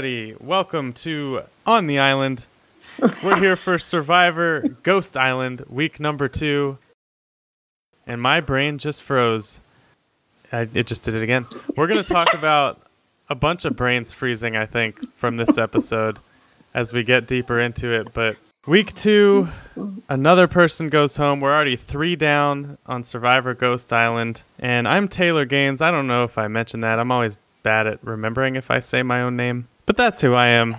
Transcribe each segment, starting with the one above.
everybody. Welcome to On the Island. We're here for Survivor Ghost Island, week number two. And my brain just froze. I, it just did it again. We're going to talk about a bunch of brains freezing, I think, from this episode as we get deeper into it. But week two, another person goes home. We're already three down on Survivor Ghost Island. And I'm Taylor Gaines. I don't know if I mentioned that. I'm always bad at remembering if I say my own name, but that's who I am.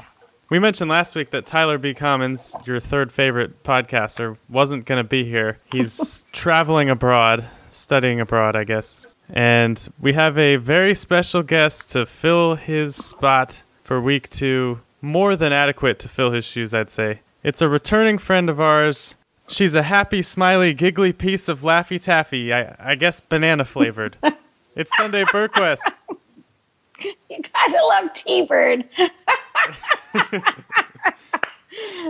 We mentioned last week that Tyler B. Commons, your third favorite podcaster, wasn't going to be here. He's traveling abroad, studying abroad, I guess. And we have a very special guest to fill his spot for week two. More than adequate to fill his shoes, I'd say. It's a returning friend of ours. She's a happy, smiley, giggly piece of Laffy Taffy, I, I guess banana flavored. it's Sunday Burquist. You gotta love T Bird.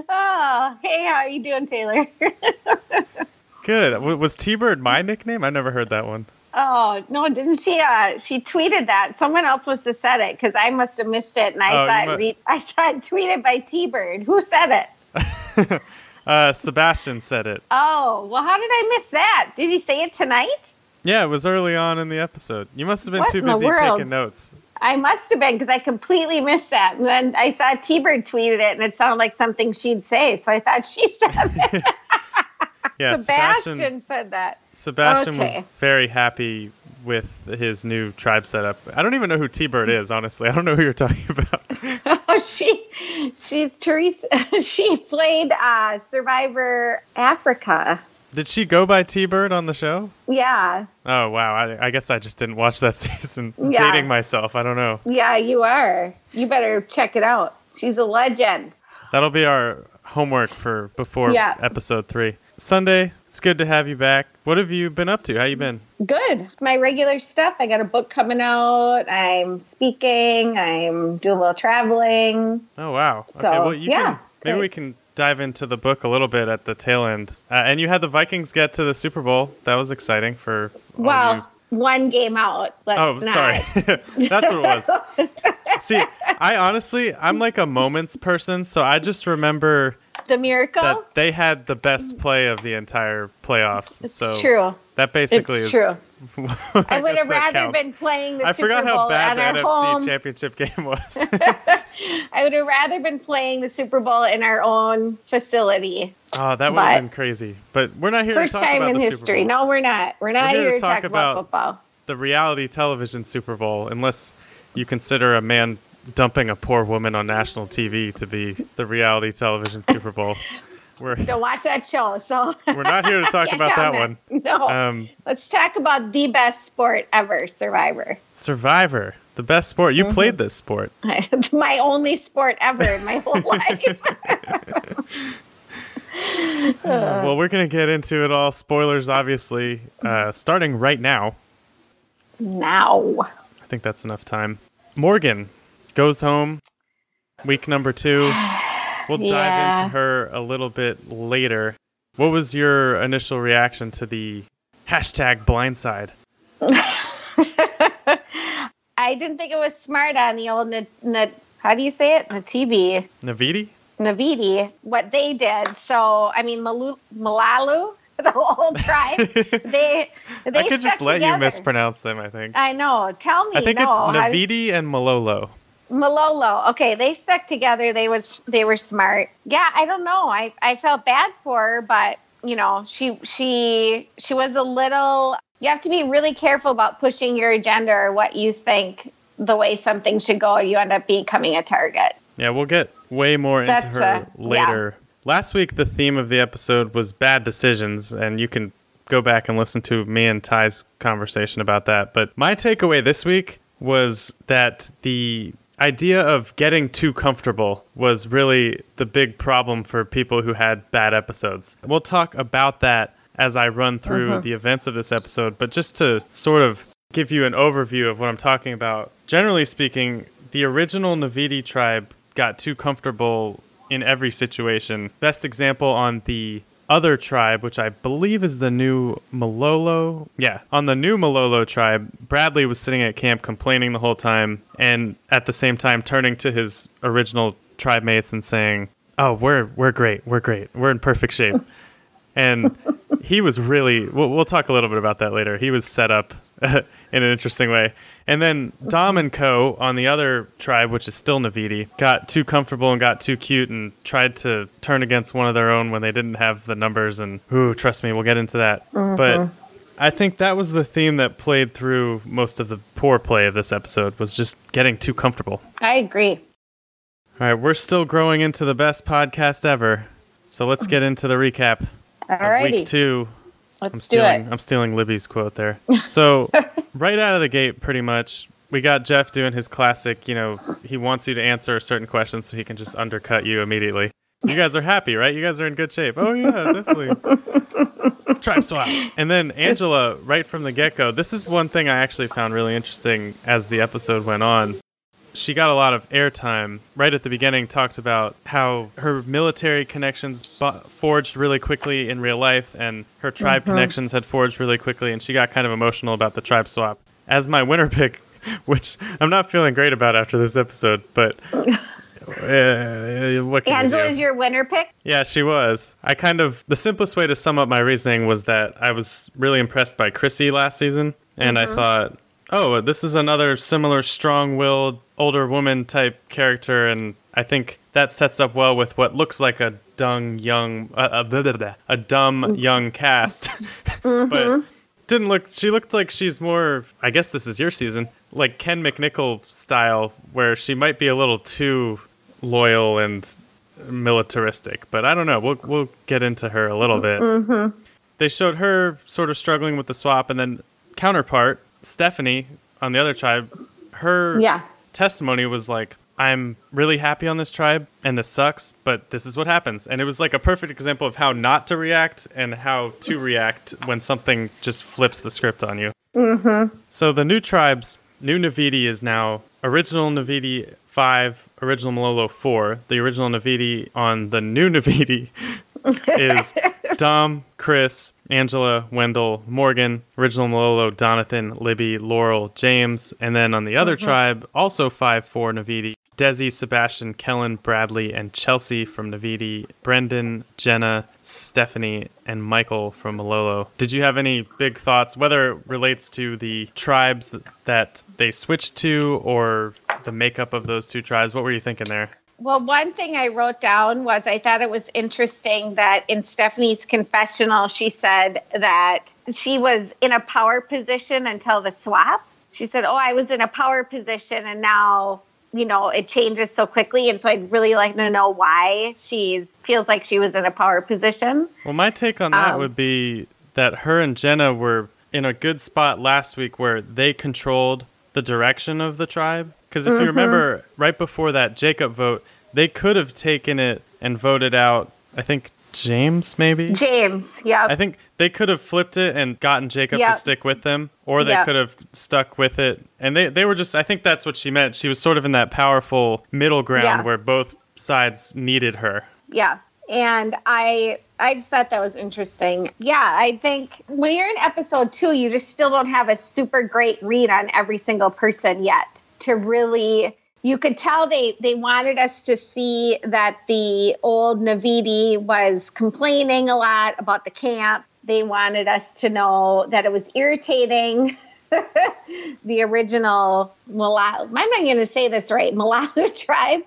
oh, hey, how are you doing, Taylor? Good. W- was T Bird my nickname? I never heard that one. oh no, didn't she? Uh, she tweeted that. Someone else must have said it because I must have missed it, and I Oh, saw it. Re- I saw it tweeted by T Bird. Who said it? Uh, Sebastian said it. Oh, well, how did I miss that? Did he say it tonight? Yeah, it was early on in the episode. You must have been What too busy taking notes. I must have been because I completely missed that. And then I saw T Bird tweeted it, and it sounded like something she'd say. So I thought she said it. Yeah, Sebastian, Sebastian. said that. Sebastian Okay. was very happy with his new tribe setup. I don't even know who T Bird is, honestly. I don't know who you're talking about. Oh, she, she's Teresa. She played uh, Survivor Africa. Did she go by T Bird on the show? Yeah, Oh wow! I, I guess I just didn't watch that season. Yeah. Dating myself. I don't know. yeah, you are. You better check it out. She's a legend. That'll be our homework for before Yeah. episode three. Sunday. It's good to have you back. What have you been up to? How you been? Good. My regular stuff. I got a book coming out. I'm speaking. I'm doing a little traveling. Oh wow. So, okay, well you yeah, can maybe we can dive into the book a little bit at the tail end. Uh, and you had the Vikings get to the Super Bowl. That was exciting for Well, you. one game out. Let's Oh, not. sorry. That's what it was. See, I honestly, I'm like a moments person, so I just remember the miracle. that they had the best play of the entire playoffs. it's so true. That basically It's is true. I, I would have rather counts. been playing the I Super forgot Bowl how bad at the NFC home. championship game was. I would have rather been playing the Super Bowl in our own facility. oh, that would But- have been crazy. But we're not here First to talk time about in the history. Super Bowl. No, we're not. We're not here here, to to talk talk about, about- football. The reality television Super Bowl, unless you consider a man dumping a poor woman on national TV to be the reality television Super Bowl. We're Don't watch that show. So we're not here to talk about that one. No. Um, Let's talk about the best sport ever, Survivor. Survivor, the best sport. Mm-hmm. You played this sport. My only sport ever in my whole life. well, we're gonna get into it all. Spoilers, obviously, uh, starting right now. now. I think that's enough time. Morgan goes home. Week number two. We'll dive Yeah. into her a little bit later. What was your initial reaction to the hashtag blindside? I didn't think it was smart on the old, na- na- how do you say it? The TV. Naviti? Naviti, what they did. So, I mean, Malu- Malalu, the whole tribe, they, they I could just let you mispronounce them, I think. I know. Tell me. I think no. it's Naviti and Malolo. Malolo. Okay, they stuck together. They was they were smart. Yeah, I don't know. I I felt bad for her, but you know, she she she was a little. You have to be really careful about pushing your agenda or what you think the way something should go. You end up becoming a target. Yeah, we'll get way more into her uh, later. Last week, the theme of the episode was bad decisions, and you can go back and listen to me and Ty's conversation about that. But my takeaway this week was that the idea of getting too comfortable was really the big problem for people who had bad episodes. We'll talk about that as I run through uh-huh. the events of this episode, but just to sort of give you an overview of what I'm talking about. Generally speaking, the original Naviti tribe got too comfortable in every situation. Best example on the other tribe, which I believe is the new Malolo. Yeah, on the new Malolo tribe, Bradley was sitting at camp complaining the whole time, and at the same time turning to his original tribe mates and saying, "Oh, we're we're great, we're great, we're in perfect shape." and he was really we'll, we'll talk a little bit about that later he was set up in an interesting way and then dom and co. on the other tribe which is still naviti got too comfortable and got too cute and tried to turn against one of their own when they didn't have the numbers. And ooh trust me we'll get into that. Mm-hmm. But i think that was the theme that played through most of the poor play of this episode was just getting too comfortable. I agree. all right we're still growing into the best podcast ever. So let's get into the recap of Alrighty, week two let's I'm do stealing. it. I'm stealing Libby's quote there. So right out of the gate, pretty much, we got Jeff doing his classic. You know, he wants you to answer a certain question so he can just undercut you immediately. You guys are happy, right? You guys are in good shape. Oh yeah, definitely. Tribe swap. And then Angela, right from the get go, this is one thing I actually found really interesting as the episode went on. She got a lot of airtime right at the beginning, talked about how her military connections bu- forged really quickly in real life and her tribe connections had forged really quickly, and she got kind of emotional about the tribe swap. As my winner pick, which I'm not feeling great about after this episode, but uh, what can you Angela's your winner pick. Yeah, she was. I kind of the simplest way to sum up my reasoning was that I was really impressed by Chrissy last season, and I thought, oh, this is another similar strong-willed older woman type character, and I think that sets up well with what looks like a dung young, uh, uh, blah, blah, blah, a dumb young cast, but didn't look. She looked like she's more. I guess this is your season, like Ken McNichol style, where she might be a little too loyal and militaristic. But I don't know. We'll we'll get into her a little bit. They showed her sort of struggling with the swap, and then counterpart Stephanie on the other tribe, her Yeah. Testimony was like. I'm really happy on this tribe, and this sucks, but this is what happens. And it was like a perfect example of how not to react and how to react when something just flips the script on you. Mm-hmm. So the new tribes, new Naviti is now original Naviti 5, original Malolo 4. The original Naviti on the new Naviti is Dom, Chris, Angela, Wendell, Morgan, original Malolo, Donathan, Libby, Laurel, James, and then on the other mm-hmm. tribe, also 5 4 Naviti, Desi, Sebastian, Kellyn, Bradley, and Chelsea from Naviti, Brendan, Jenna, Stephanie, and Michael from Malolo. Did you have any big thoughts, whether it relates to the tribes that they switched to or the makeup of those two tribes? What were you thinking there? Well, one thing I wrote down was I thought it was interesting that in Stephanie's confessional, she said that she was in a power position until the swap. She said, Oh, I was in a power position and now, you know, it changes so quickly. And so I'd really like to know why she feels like she was in a power position. Well, my take on that Um, would be that her and Jenna were in a good spot last week where they controlled the direction of the tribe. Because if you mm-hmm. remember, right before that Jacob vote, they could have taken it and voted out, I think, James, maybe? James, yeah. I think they could have flipped it and gotten Jacob Yep. to stick with them, or they Yep. could have stuck with it. And they, they were just, I think that's what she meant. She was sort of in that powerful middle ground Yeah. where both sides needed her. Yeah. And I I just thought that was interesting. Yeah, I think when you're in episode 2, you just still don't have a super great read on every single person yet to really you could tell they they wanted us to see that the old Naviti was complaining a lot about the camp. They wanted us to know that it was irritating the original Malawi. Am I going to say this right? Malawi tribe.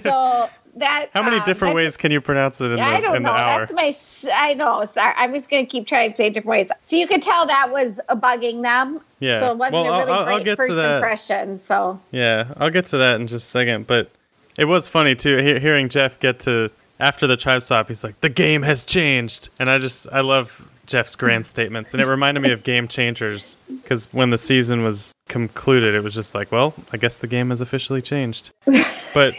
So that How many um, different ways can you pronounce it in the, I don't in know. That's my. I know. Sorry. I'm just going to keep trying to say it different ways. So you could tell that was bugging them. Yeah. So it wasn't Well, a I'll- really I'll- I'll great to first impression. So Yeah, I'll get to that in just a second. But it was funny too he- hearing Jeff get to after the tribe swap. He's like, "The game has changed," and I just I love Jeff's grand statements, and it reminded me of Game Changers because when the season was concluded, it was just like, "Well, I guess the game has officially changed." But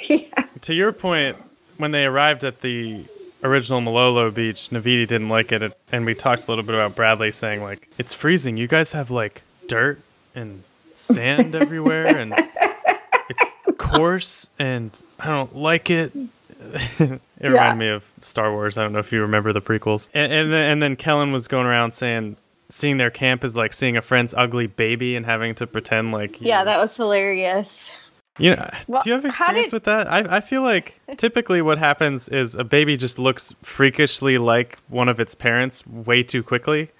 to your point, when they arrived at the original Malolo beach, Naviti didn't like it, and we talked a little bit about Bradley saying like, "It's freezing. You guys have like dirt and sand everywhere, and it's coarse, and I don't like it." it reminded me of Star Wars. I don't know if you remember the prequels. And and then, and then Kellyn was going around saying seeing their camp is like seeing a friend's ugly baby and having to pretend like Yeah, that was hilarious. You know, Well, do you have experience did- with that? I, I feel like typically what happens is a baby just looks freakishly like one of its parents way too quickly.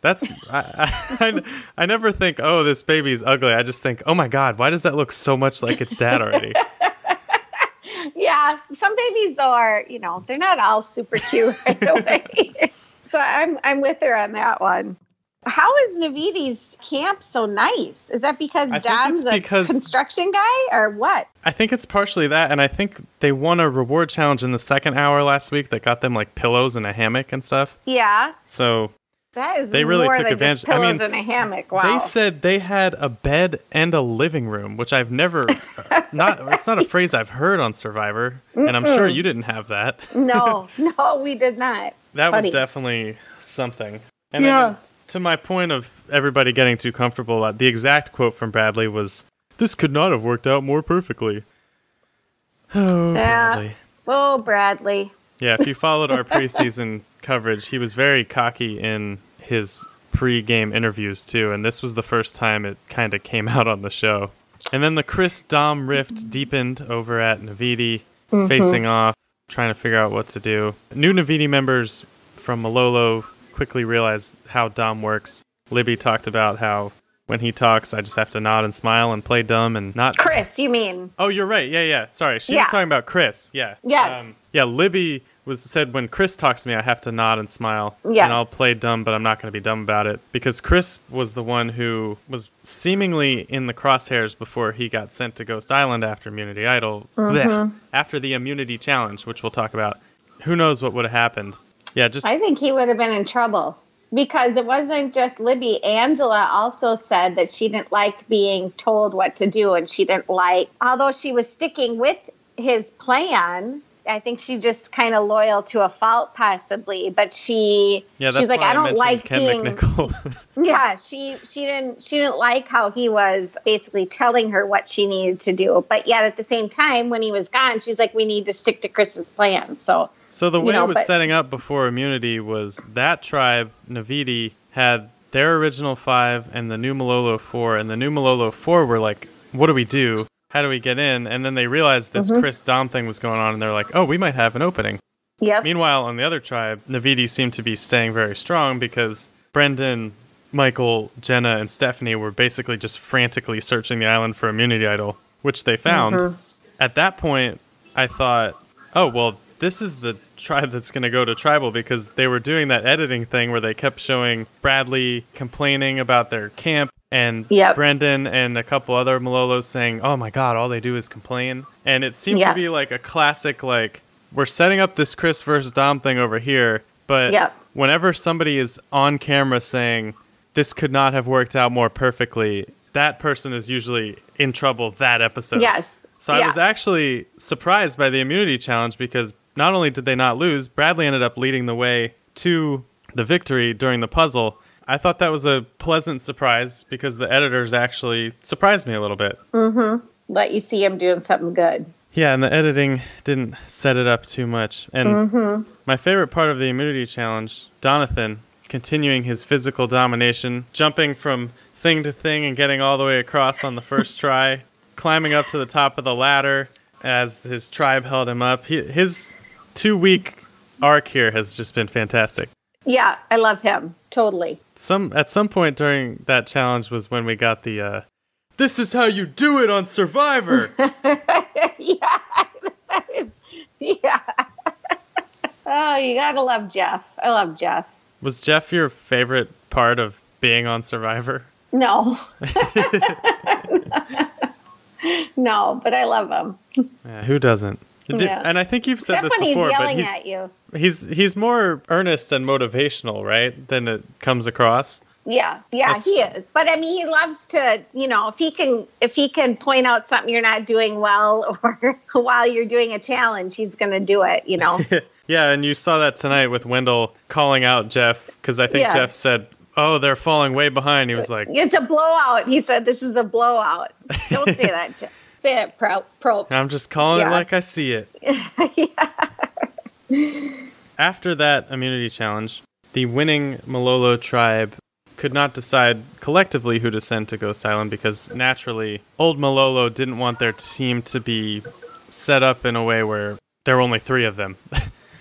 That's I, I, I, never think, oh, this baby's ugly. I just think, oh my god, why does that look so much like its dad already? Yeah, some babies though are, you know, they're not all super cute right away. so I'm I'm with her on that one. How is Naviti's camp so nice? Is that because I Dom's a because- construction guy or what? I think it's partially that, and I think they won a reward challenge in the second hour last week that got them like pillows and a hammock and stuff. Yeah, So that is They really took advantage- Just I pillows mean, in a hammock. Wow. They said they had a bed and a living room, which I've never uh, not it's not a phrase I've heard on Survivor, and I'm sure you didn't have that. no, no, we did not. That Funny. was definitely something. And Yeah. then to my point of everybody getting too comfortable, uh, the exact quote from Bradley was, "This could not have worked out more perfectly." Oh. Bradley. Oh, Bradley. Yeah, if you followed our preseason coverage, he was very cocky in his pre-game interviews too, and this was the first time it kind of came out on the show. And then the Chris Dom rift deepened over at Naviti, facing off, trying to figure out what to do. New Naviti members from Malolo quickly realized how Dom works. Libby talked about how when he talks, I just have to nod and smile and play dumb and not Chris, you mean? Oh, you're right. Yeah, yeah. Sorry, she Yeah. was talking about Chris. Yeah. Um, Yes. yeah, Libby was said when Chris talks to me, I have to nod and smile, Yes. and I'll play dumb, but I'm not going to be dumb about it because Chris was the one who was seemingly in the crosshairs before he got sent to Ghost Island after Immunity Idol, Mm-hmm. After the Immunity Challenge, which we'll talk about. Who knows what would have happened? Yeah, just I think he would have been in trouble because it wasn't just Libby. Angela also said that she didn't like being told what to do and she didn't like, although she was sticking with his plan. I think she's just kind of loyal to a fault, possibly. But she, yeah. She's like, I don't mentioned like Ken being. McNichol. Yeah, she she didn't she didn't like how he was basically telling her what she needed to do. But yet at the same time, when he was gone, she's like, we need to stick to Chris's plan. So So the You way know, it was but- setting up before immunity was that tribe, Naviti, had their original five and the new Malolo four, and the new Malolo four were like, "What do we do? How do we get in?" And then they realized this Mm-hmm. Chris Dom thing was going on, and they're like, "Oh, we might have an opening." yep, Meanwhile, on the other tribe, Naviti seemed to be staying very strong because Brendan, Michael, Jenna, and Stephanie were basically just frantically searching the island for immunity idol, which they found. At that point, I thought, oh, well, this is the tribe that's going to go to tribal because they were doing that editing thing where they kept showing Bradley complaining about their camp and Yep. Brendan and a couple other Malolos saying, "Oh my God, all they do is complain." And it seemed Yeah. to be like a classic, like we're setting up this Chris versus Dom thing over here, but Yep. whenever somebody is on camera saying this could not have worked out more perfectly, that person is usually in trouble that episode. yes. So I was actually surprised by the immunity challenge because not only did they not lose, Bradley ended up leading the way to the victory during the puzzle. I thought that was a pleasant surprise because the editors actually surprised me a little bit. Mm-hmm. Let you see him doing something good. Yeah, and the editing didn't set it up too much. And my favorite part of the immunity challenge, Donathan continuing his physical domination, jumping from thing to thing and getting all the way across on the first try, climbing up to the top of the ladder as his tribe held him up. He, his two week arc here has just been fantastic. Yeah, I love him totally. Some at some point during that challenge was when we got the uh, this is how you do it on Survivor. yeah, that is, yeah. oh, you gotta love Jeff. I love Jeff. Was Jeff your favorite part of being on Survivor? No, no, but I love him. Yeah, who doesn't? Yeah. And I think you've said Stephanie's this before, but yelling he's, at you. He's he's more earnest and motivational, right? Than it comes across. Yeah, yeah, That's- he is. But I mean, he loves to, you know, if he can, if he can point out something you're not doing well, or while you're doing a challenge, he's going to do it. You know. Yeah, and you saw that tonight with Wendell calling out Jeff because I think Yeah. Jeff said, "Oh, they're falling way behind." He was like, It's a blowout. He said, "This is a blowout." Don't say that. Jeff. Say it, pro. pro. "I'm just calling it like I see it." yeah. After that immunity challenge, the winning Malolo tribe could not decide collectively who to send to Ghost Island because naturally, old Malolo didn't want their team to be set up in a way where there were only three of them.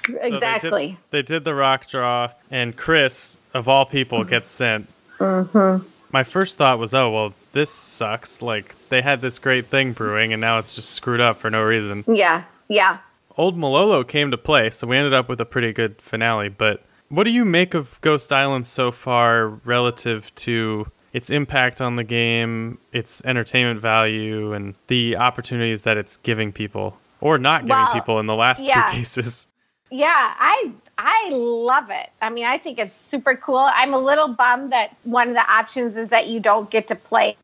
So they did- exactly. They did, the rock draw, and Chris, of all people, gets sent. Mm-hmm. My first thought was, oh, well, this sucks. Like, they had this great thing brewing, and now it's just screwed up for no reason. Yeah. Yeah. Old Malolo came to play, so we ended up with a pretty good finale. But what do you make of Ghost Island so far relative to its impact on the game, its entertainment value, and the opportunities that it's giving people? Or not giving Well, people in the last yeah. two cases. Yeah, I I love it. I mean, I think it's super cool. I'm a little bummed that one of the options is that you don't get to play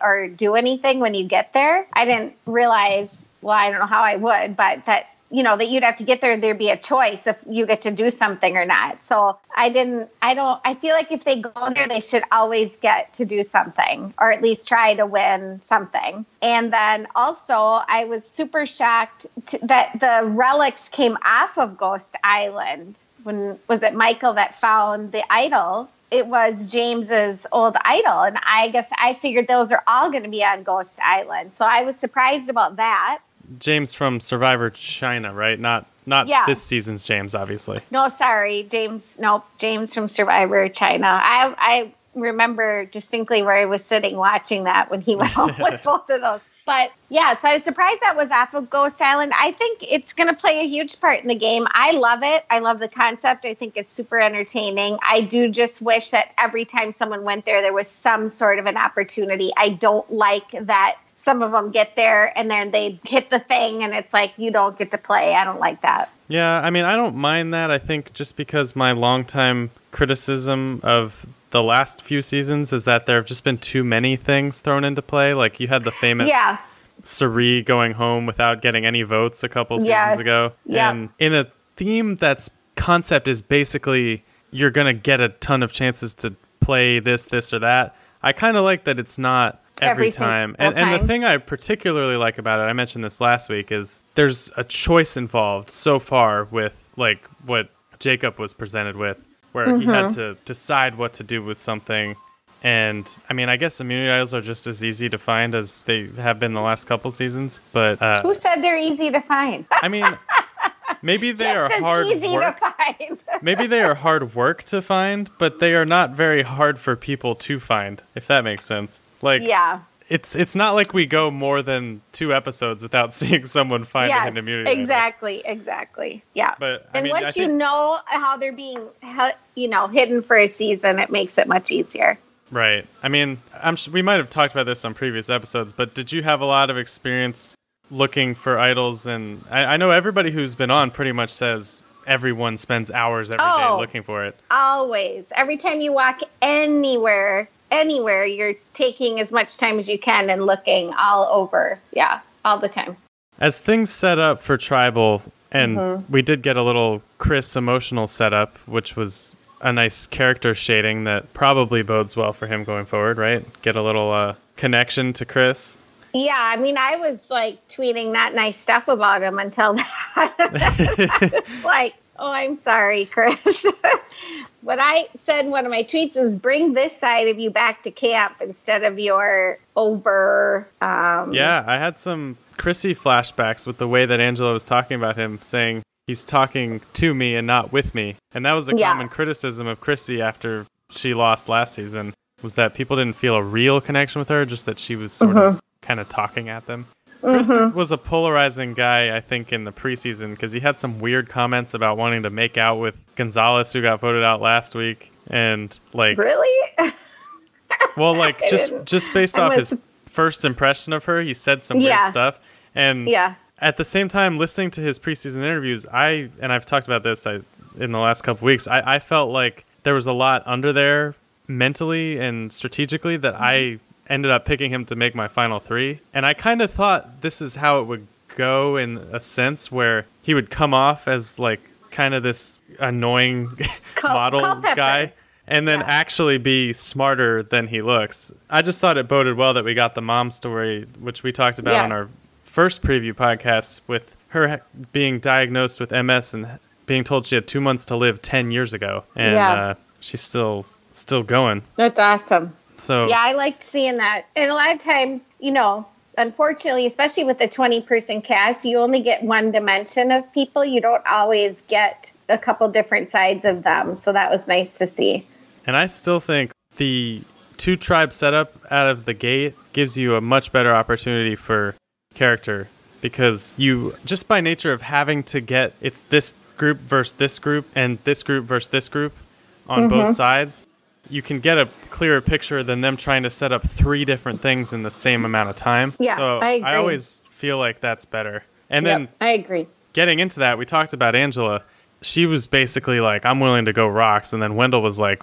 or do anything when you get there. I didn't realize, well, I don't know how I would, but that you know that you'd have to get there there'd be a choice if you get to do something or not. So i didn't i don't i feel like if they go there they should always get to do something or at least try to win something. And then also i was super shocked to, that the relics came off of ghost island. When was it michael that found the idol? It was James's old idol, and I guess I figured those are all going to be on Ghost Island. So I was surprised about that. James from Survivor China, right? Not not Yeah. this season's James, obviously. No, sorry, James. No, James from Survivor China. I I remember distinctly where I was sitting watching that when he went home with both of those. But yeah, so I was surprised that was off of Ghost Island. I think it's going to play a huge part in the game. I love it. I love the concept. I think it's super entertaining. I do just wish that every time someone went there, there was some sort of an opportunity. I don't like that some of them get there and then they hit the thing and it's like you don't get to play. I don't like that. Yeah, I mean, I don't mind that. I think just because my longtime criticism of the last few seasons is that there have just been too many things thrown into play. Like you had the famous Yeah. Cirie going home without getting any votes a couple seasons Yes. ago. Yeah. And in a theme that's concept is basically you're going to get a ton of chances to play this, this, or that. I kind of like that it's not every, Every time. And, and the thing I particularly like about it, I mentioned this last week, is there's a choice involved so far with like what Jacob was presented with, where he had Mm-hmm. to decide what to do with something. And I mean, I guess immunity idols are just as easy to find as they have been the last couple seasons. But uh, Who said they're easy to find? I mean, maybe they are Just as hard easy work. to find. Maybe they are hard work to find, but they are not very hard for people to find. If that makes sense. Like, yeah. it's it's not like we go more than two episodes without seeing someone find Yes, hidden immunity. exactly, exactly. Yeah. But, I and mean, once you know how they're being, you know, hidden for a season, it makes it much easier. Right. I mean, I'm sh- we might have talked about this on previous episodes, but did you have a lot of experience looking for idols? And I, I know everybody who's been on pretty much says everyone spends hours every day Oh. looking for it. Always. Every time you walk anywhere, anywhere, you're taking as much time as you can and looking all over. Yeah, all the time. As things set up for tribal, and Mm-hmm. we did get a little Chris emotional setup, which was a nice character shading that probably bodes well for him going forward, right? Get a little uh, connection to Chris. Yeah, I mean, I was like tweeting that nice stuff about him until that. Like, oh, I'm sorry, Chris. what I said in one of my tweets was bring this side of you back to camp instead of your over. Um, Yeah, I had some Chrissy flashbacks with the way that Angela was talking about him, saying he's talking to me and not with me. And that was a Yeah. common criticism of Chrissy after she lost last season, was that people didn't feel a real connection with her, just that she was sort of kind of talking at them. Chris is- was a polarizing guy, I think, in the preseason because he had some weird comments about wanting to make out with Gonzalez, who got voted out last week, and like, Really? well, like just just based off his first impression of her, he said some Yeah. weird stuff, and yeah. at the same time, listening to his preseason interviews, I and I've talked about this I, in the last couple weeks. I, I felt like there was a lot under there mentally and strategically that I ended up picking him to make my final three, and I kind of thought this is how it would go in a sense where he would come off as like kind of this annoying model Culpepper. guy. And then Yeah. actually be smarter than he looks. I just thought it boded well that we got the mom story, which we talked about Yeah. on our first preview podcast with her being diagnosed with MS and being told she had two months to live 10 years ago. And Yeah. uh, she's still still going. That's awesome. So Yeah, I liked seeing that. And a lot of times, you know, unfortunately, especially with the 20 person cast, you only get one dimension of people. You don't always get a couple different sides of them. So that was nice to see. And I still think the two tribe setup out of the gate gives you a much better opportunity for character because you just by nature of having to get it's this group versus this group and this group versus this group on both mm-hmm. sides you can get a clearer picture than them trying to set up three different things in the same amount of time Yeah, so I agree. always feel like that's better and Yep, then I agree. getting into that, we talked about Angela. She was basically like, I'm willing to go rocks. And then Wendell was like,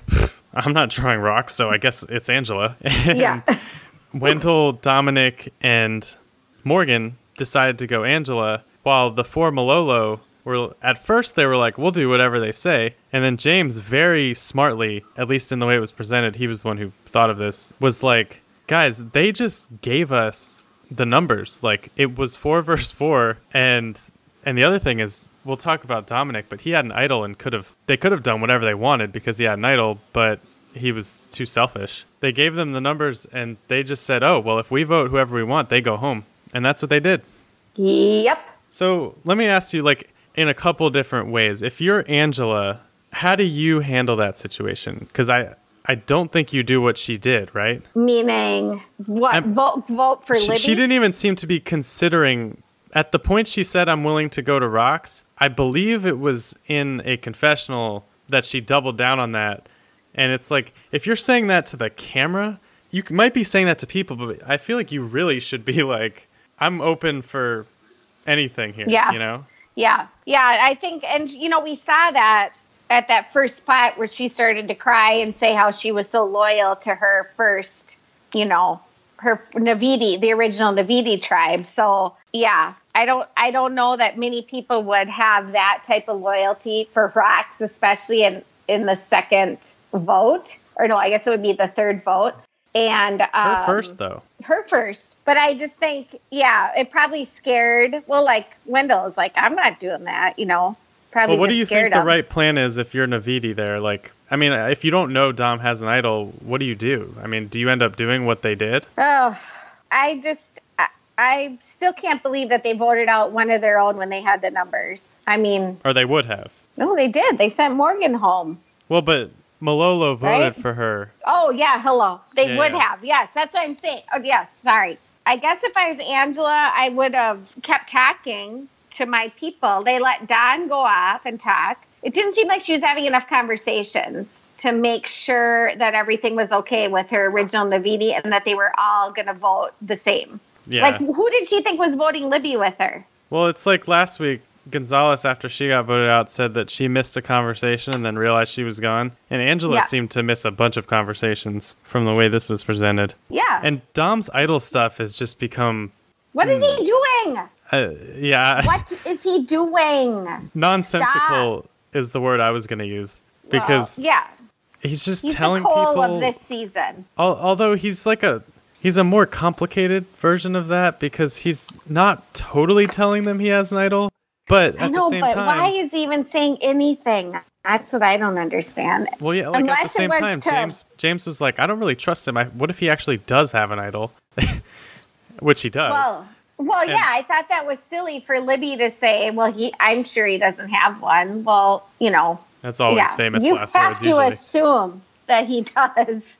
I'm not drawing rocks, so I guess it's Angela. Yeah. Wendell, Domenick, and Morgan decided to go Angela, while the four Malolo were, at first, they were like, we'll do whatever they say. And then James, very smartly, at least in the way it was presented, he was the one who thought of this, was like, guys, they just gave us the numbers. Like, it was four versus four. And and the other thing is, we'll talk about Domenick, but he had an idol and could have they could have done whatever they wanted because he had an idol, but he was too selfish. They gave them the numbers and they just said, "Oh, well, if we vote whoever we want, they go home." And that's what they did. Yep. So, let me ask you like in a couple different ways. If you're Angela, how do you handle that situation? Cuz I I don't think you do what she did, right? Meaning what? I'm- vote for She, Libby? she didn't even seem to be considering at the point she said i'm willing to go to rocks i believe it was in a confessional that she doubled down on that and it's like if you're saying that to the camera you might be saying that to people but i feel like you really should be like i'm open for anything here Yeah. you know Yeah, yeah. I think, and you know, we saw that at that first spot where she started to cry and say how she was so loyal to her first, you know, her Naviti, the original Naviti tribe. So yeah, I don't, I don't know that many people would have that type of loyalty for rocks, especially in in the second vote, or no, I guess it would be the third vote. And her um, first though her first. But I just think, yeah, it probably scared. Well, like Wendell is like, I'm not doing that, you know. Probably well what do you think the right plan is if you're naviti there like i mean if you don't know dom has an idol what do you do i mean do you end up doing what they did Oh, I just, I, I still can't believe that they voted out one of their own when they had the numbers. I mean, or they would have no, they did. They sent Morgan home. Well, but Malolo voted Right? for her. Oh yeah, hello. They Yeah, would yeah. have. Yes, that's what I'm saying. Oh yeah, sorry. I guess if I was Angela, I would have kept talking to my people. They let Dom go off and talk. It didn't seem like she was having enough conversations to make sure that everything was okay with her original Naviti and that they were all going to vote the same. Yeah. Like, who did she think was voting Libby with her? well, it's like last week. Gonzalez, after she got voted out, said that she missed a conversation and then realized she was gone. And Angela Yeah. seemed to miss a bunch of conversations from the way this was presented. Yeah. And Dom's idol stuff has just become, what is he doing? uh, yeah, What is he doing? nonsensical is the word I was going to use because Well, yeah, he's just he's telling the people. of this season. Al- although he's like a he's a more complicated version of that because he's not totally telling them he has an idol but at I know, the same but time why is he even saying anything? That's what I don't understand. well yeah like at the same time to- james james was like i don't really trust him I, what if he actually does have an idol which he does Well, well, And- yeah, I thought that was silly for Libby to say. Well, he, I'm sure he doesn't have one. Well, you know, that's always yeah, famous you last have words to usually assume that he does.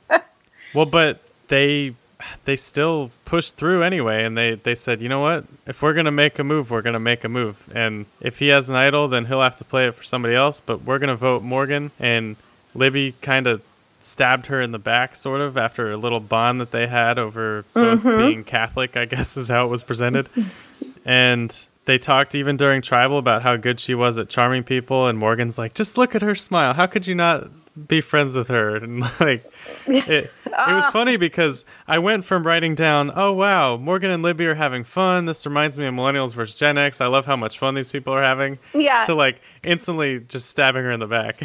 well but they they still pushed through anyway and they they said you know what? If we're gonna make a move we're gonna make a move. And if he has an idol then he'll have to play it for somebody else but we're gonna vote morgan. And libby kind of stabbed her in the back sort of after a little bond that they had over both mm-hmm. being catholic i guess is how it was presented. And they talked even during tribal about how good she was at charming people and morgan's like just look at her smile. How could you not be friends with her and like it, it was ah. funny because i went from writing down oh wow morgan and libby are having fun this reminds me of millennials versus gen x i love how much fun these people are having Yeah. to like instantly just stabbing her in the back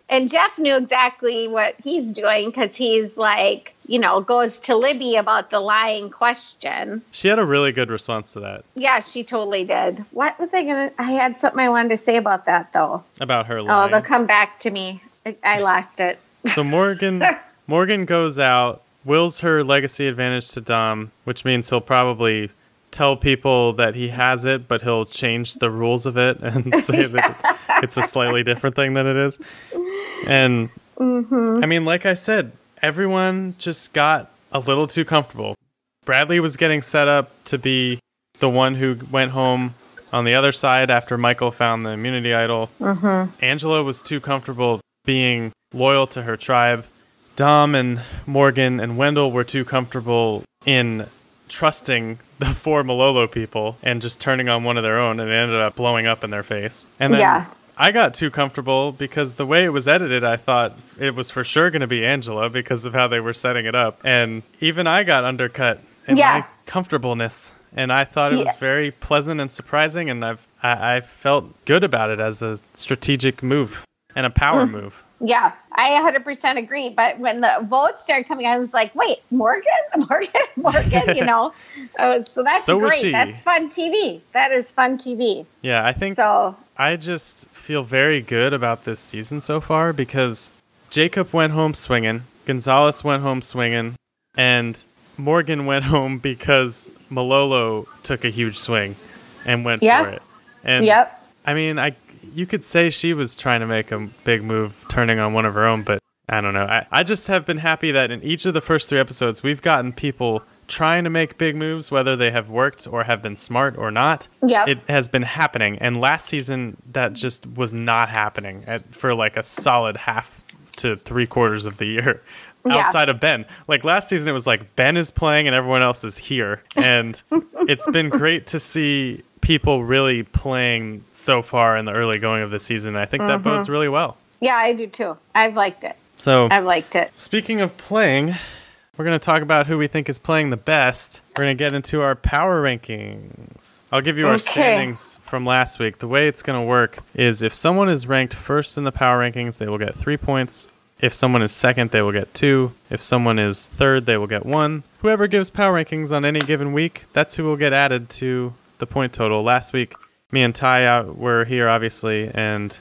and Jeff knew exactly what he's doing because he's like, you know, goes to Libby about the lying question. She had a really good response to that Yeah, she totally did. What was I gonna? I had something I wanted to say about that though. about her lying. Oh, they'll come back to me. I, lost it. So Morgan Morgan goes out, wills her legacy advantage to Dom, which means he'll probably tell people that he has it, but he'll change the rules of it and say that it's a slightly different thing than it is. And mm-hmm. I mean, like I said, everyone just got a little too comfortable. Bradley was getting set up to be the one who went home on the other side after Michael found the immunity idol. Mm-hmm. Angela was too comfortable being loyal to her tribe. Dom and Morgan and Wendell were too comfortable in trusting the four Malolo people and just turning on one of their own and it ended up blowing up in their face. And then Yeah. I got too comfortable because the way it was edited, I thought it was for sure going to be Angela because of how they were setting it up. And even I got undercut in Yeah. my comfortableness. And I thought it was very pleasant and surprising. And I've, I, I felt good about it as a strategic move and a power Mm. move. Yeah, I 100% agree. But when the votes started coming, I was like, wait, Morgan, Morgan, Morgan, you know? Was, so that's So was great. she. That's fun TV. That is fun TV. Yeah, I think So, I just feel very good about this season so far because Jacob went home swinging, Gonzalez went home swinging, and Morgan went home because Malolo took a huge swing and went for it. And yep. I mean, I you could say she was trying to make a big move, turning on one of her own, but I don't know. I, I just have been happy that in each of the first three episodes, we've gotten people trying to make big moves, whether they have worked or have been smart or not. Yep. It has been happening. And last season, that just was not happening at, for like a solid half to three quarters of the year. Yeah. Outside of Ben. Like last season, it was like Ben is playing and everyone else is here. And it's been great to see people really playing so far in the early going of the season. I think that bodes mm-hmm. really well. Yeah, I do too. I've liked it. So, I've liked it. speaking of playing, we're going to talk about who we think is playing the best. We're going to get into our power rankings. I'll give you our Okay. standings from last week. The way it's going to work is if someone is ranked first in the power rankings, they will get three points. If someone is second, they will get two. If someone is third, they will get one. Whoever gives power rankings on any given week, that's who will get added to the point total. Last week, me and Ty were here, obviously, and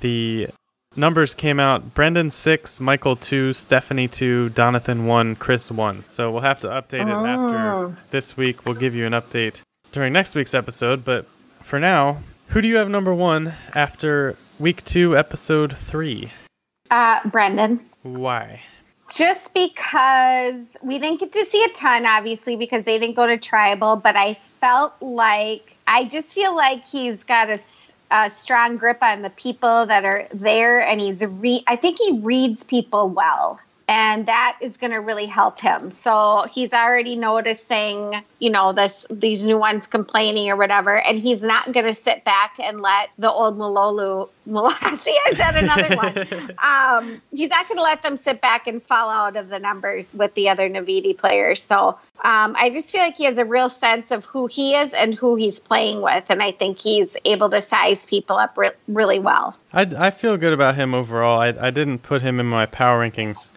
the numbers came out Brendan 6, Michael 2, Stephanie 2, Donathan 1, Chris 1. So we'll have to update it after this week. We'll give you an update during next week's episode. But for now, who do you have number one after week two, episode three? Uh, Brendan. Why? Just because we didn't get to see a ton, obviously, because they didn't go to tribal, but I felt like, I just feel like he's got a strong grip on the people that are there, and he's, re- I think he reads people well. And that is going to really help him. So he's already noticing, you know, this these new ones complaining or whatever, and he's not going to sit back and let the old Malolu, Malasi, I said another one. Um, he's not going to let them sit back and fall out of the numbers with the other Naviti players. So um, I just feel like he has a real sense of who he is and who he's playing with, and I think he's able to size people up re- really well. I, I feel good about him overall. I, I didn't put him in my power rankings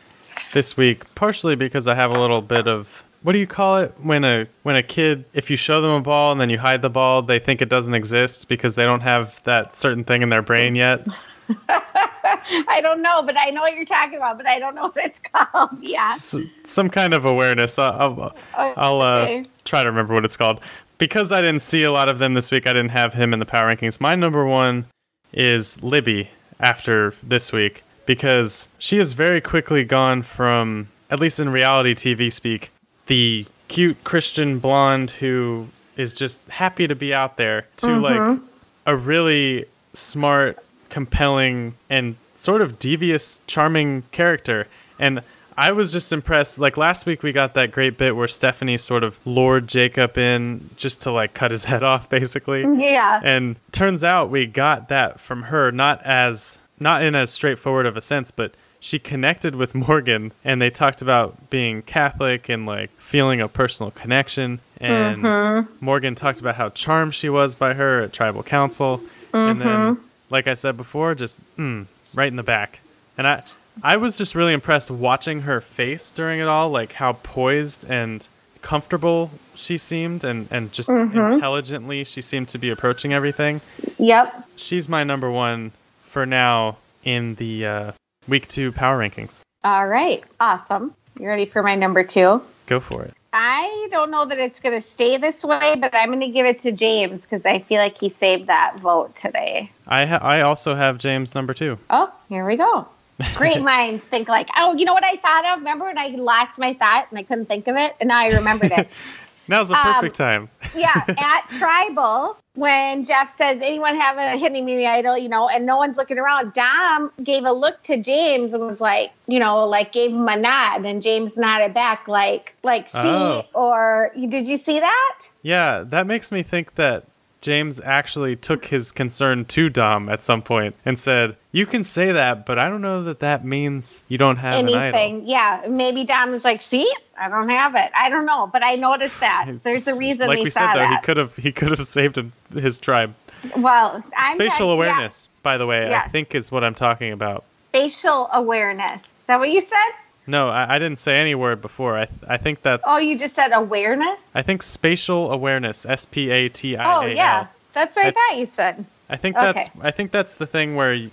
this week, partially because I have a little bit of what do you call it when a when a kid if you show them a ball and then you hide the ball they think it doesn't exist because they don't have that certain thing in their brain yet. I don't know, but I know what you're talking about, but I don't know what it's called. Yeah. S- some kind of awareness. I'll I'll, I'll uh, try to remember what it's called. Because I didn't see a lot of them this week, I didn't have him in the power rankings. My number one is Libby after this week because she has very quickly gone from, at least in reality TV speak, the cute Christian blonde who is just happy to be out there to mm-hmm. like a really smart, compelling, and sort of devious, charming character. And I was just impressed. Like last week, we got that great bit where Stephanie sort of lured Jacob in just to like cut his head off, basically. Yeah. And turns out we got that from her, not as not in as straightforward of a sense, but she connected with Morgan and they talked about being Catholic and like feeling a personal connection. And mm-hmm. Morgan talked about how charmed she was by her at tribal council. And then, mm-hmm. like I said before, just mm, right in the back. And I I was just really impressed watching her face during it all, like how poised and comfortable she seemed and, and just mm-hmm. intelligently she seemed to be approaching everything. Yep. She's my number one for now in the uh, week two power rankings. All right. Awesome. You ready for my number two? Go for it. I don't know that it's going to stay this way, but I'm going to give it to James because I feel like he saved that vote today. I ha- I also have James number two. Oh, here we go. Great minds think like, oh, you know what I thought of? Remember when I lost my thought and I couldn't think of it? And now I remembered it. Now's the Um, perfect time. yeah, at Tribal, when Jeff says, anyone have a hidden immunity idol, you know, and no one's looking around, Dom gave a look to James and was like, you know, like gave him a nod, and James nodded back, like, like, see, Oh. or did you see that? Yeah, that makes me think that James actually took his concern to Dom at some point and said, "You can say that, but I don't know that that means you don't have an idol." Anything. Yeah. Maybe Dom was like, see, I don't have it. I don't know, but I noticed that. There's a reason like we, we said though, he that. could have he could have saved him, his tribe. well, I'm Spatial yeah, awareness, by the way, Yeah. I think is what I'm talking about. Spatial awareness. Is that what you said? No, I, I didn't say any word before. I I think that's Oh, you just said awareness? I think spatial awareness, S P A T I A L. Oh, yeah. That's what I, I- thought you said. I think that's Okay. I think that's the thing where you,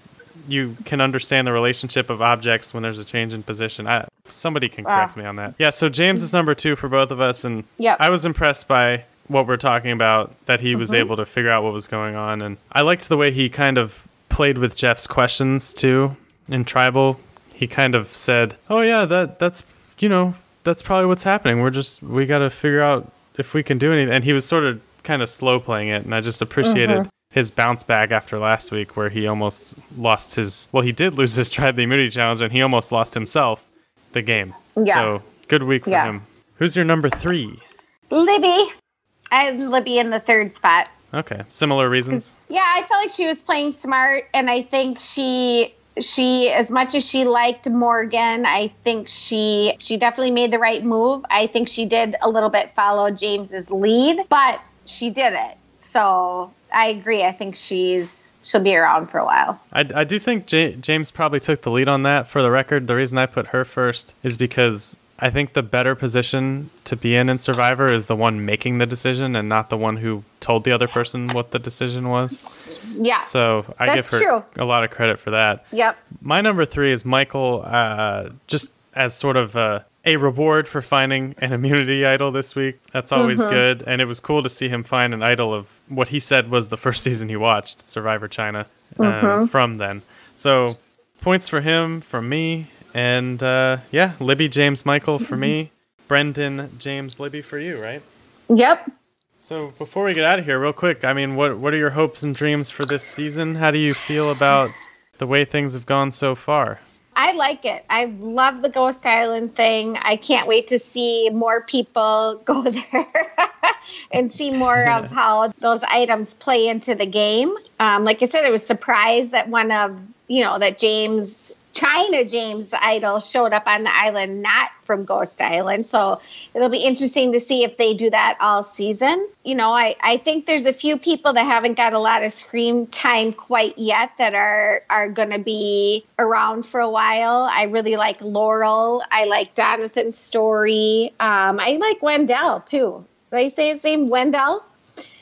you can understand the relationship of objects when there's a change in position. I, somebody can Wow. correct me on that. Yeah, so James is number two for both of us, and Yep. I was impressed by what we're talking about that he Mm-hmm. was able to figure out what was going on, and I liked the way he kind of played with Jeff's questions too in Tribal. He kind of said, "Oh yeah, that that's you know that's probably what's happening. We're just we got to figure out if we can do anything." And he was sort of kind of slow playing it, and I just appreciated Mm-hmm. his bounce back after last week, where he almost lost his. Well, he did lose his tribe the immunity challenge, and he almost lost himself the game. Yeah. So good week for Yeah. him. Who's your number three? Libby. I had Libby in the third spot. Okay, similar reasons. Yeah, I felt like she was playing smart, and I think she she as much as she liked Morgan, I think she she definitely made the right move. I think she did a little bit follow James's lead, but she did it. So I agree. I think she's she'll be around for a while. I, I do think J- James probably took the lead on that. For the record, the reason I put her first is because I think the better position to be in in Survivor is the one making the decision and not the one who told the other person what the decision was. Yeah. So I give her true. a lot of credit for that. Yep. My number three is Michael, uh, just as sort of a, a reward for finding an immunity idol this week. That's always Mm-hmm. good. And it was cool to see him find an idol of what he said was the first season he watched, Survivor China, um, Mm-hmm. from then. So points for him, from me. And uh, yeah, Libby, James, Michael for me. Brendan, James, Libby for you, right? Yep. So before we get out of here, real quick, I mean, what what are your hopes and dreams for this season? How do you feel about the way things have gone so far? I like it. I love the Ghost Island thing. I can't wait to see more people go there and see more of how those items play into the game. Um, like I said, I was surprised that one of, you know, that James, China James Idol showed up on the island, not from Ghost Island. So it'll be interesting to see if they do that all season. You know, I, I think there's a few people that haven't got a lot of screen time quite yet that are are going to be around for a while. I really like Laurel. I like Jonathan's story. Um, I like Wendell too. Did I say his name? Wendell?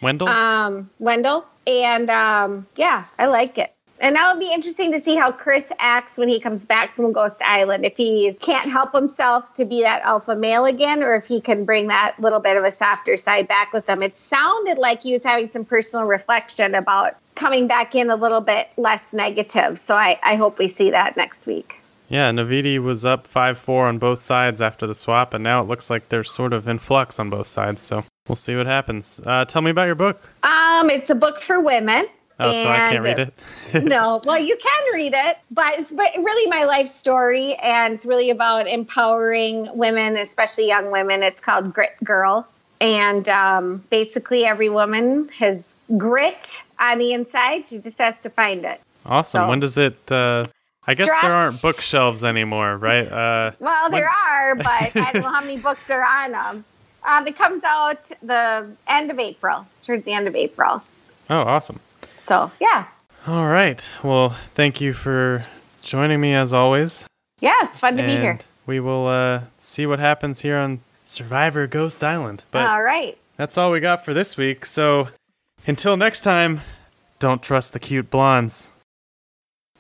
Wendell? Um, Wendell. And um, yeah, I like it. And that'll be interesting to see how Chris acts when he comes back from Ghost Island. If he can't help himself to be that alpha male again, or if he can bring that little bit of a softer side back with him. It sounded like he was having some personal reflection about coming back in a little bit less negative. So I, I hope we see that next week. yeah, Naviti was up 5 4 on both sides after the swap, and now it looks like they're sort of in flux on both sides. So we'll see what happens. Uh, tell me about your book. Um, it's a book for women. Oh, so I can't read it? no, well, you can read it, but it's but really my life story, and it's really about empowering women, especially young women. It's called Grit Girl, and um, basically, every woman has grit on the inside. She just has to find it. Awesome. So- when does it. Uh, I guess there aren't bookshelves anymore, right? Uh, Well, there When- are, but I don't know how many books are on them. Um, it comes out the end of April, towards the end of April. oh, awesome. So, yeah. All right. Well, thank you for joining me as always. Yeah, it's fun to be here. we will uh, see what happens here on Survivor Ghost Island. But All right. that's all we got for this week. So until next time, don't trust the cute blondes.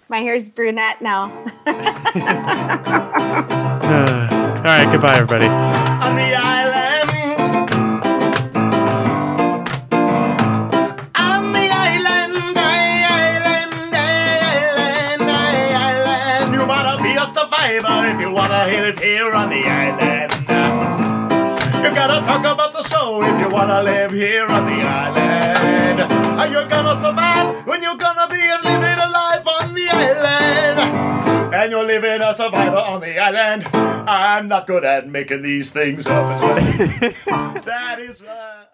My hair's brunette now. all right, goodbye, everybody. Be if you wanna live here on the island. You gotta talk about the show if you wanna live here on the island. And you're gonna survive when you're gonna be living a life on the island. And you're living a survivor on the island. I'm not good at making these things up as well. that is right.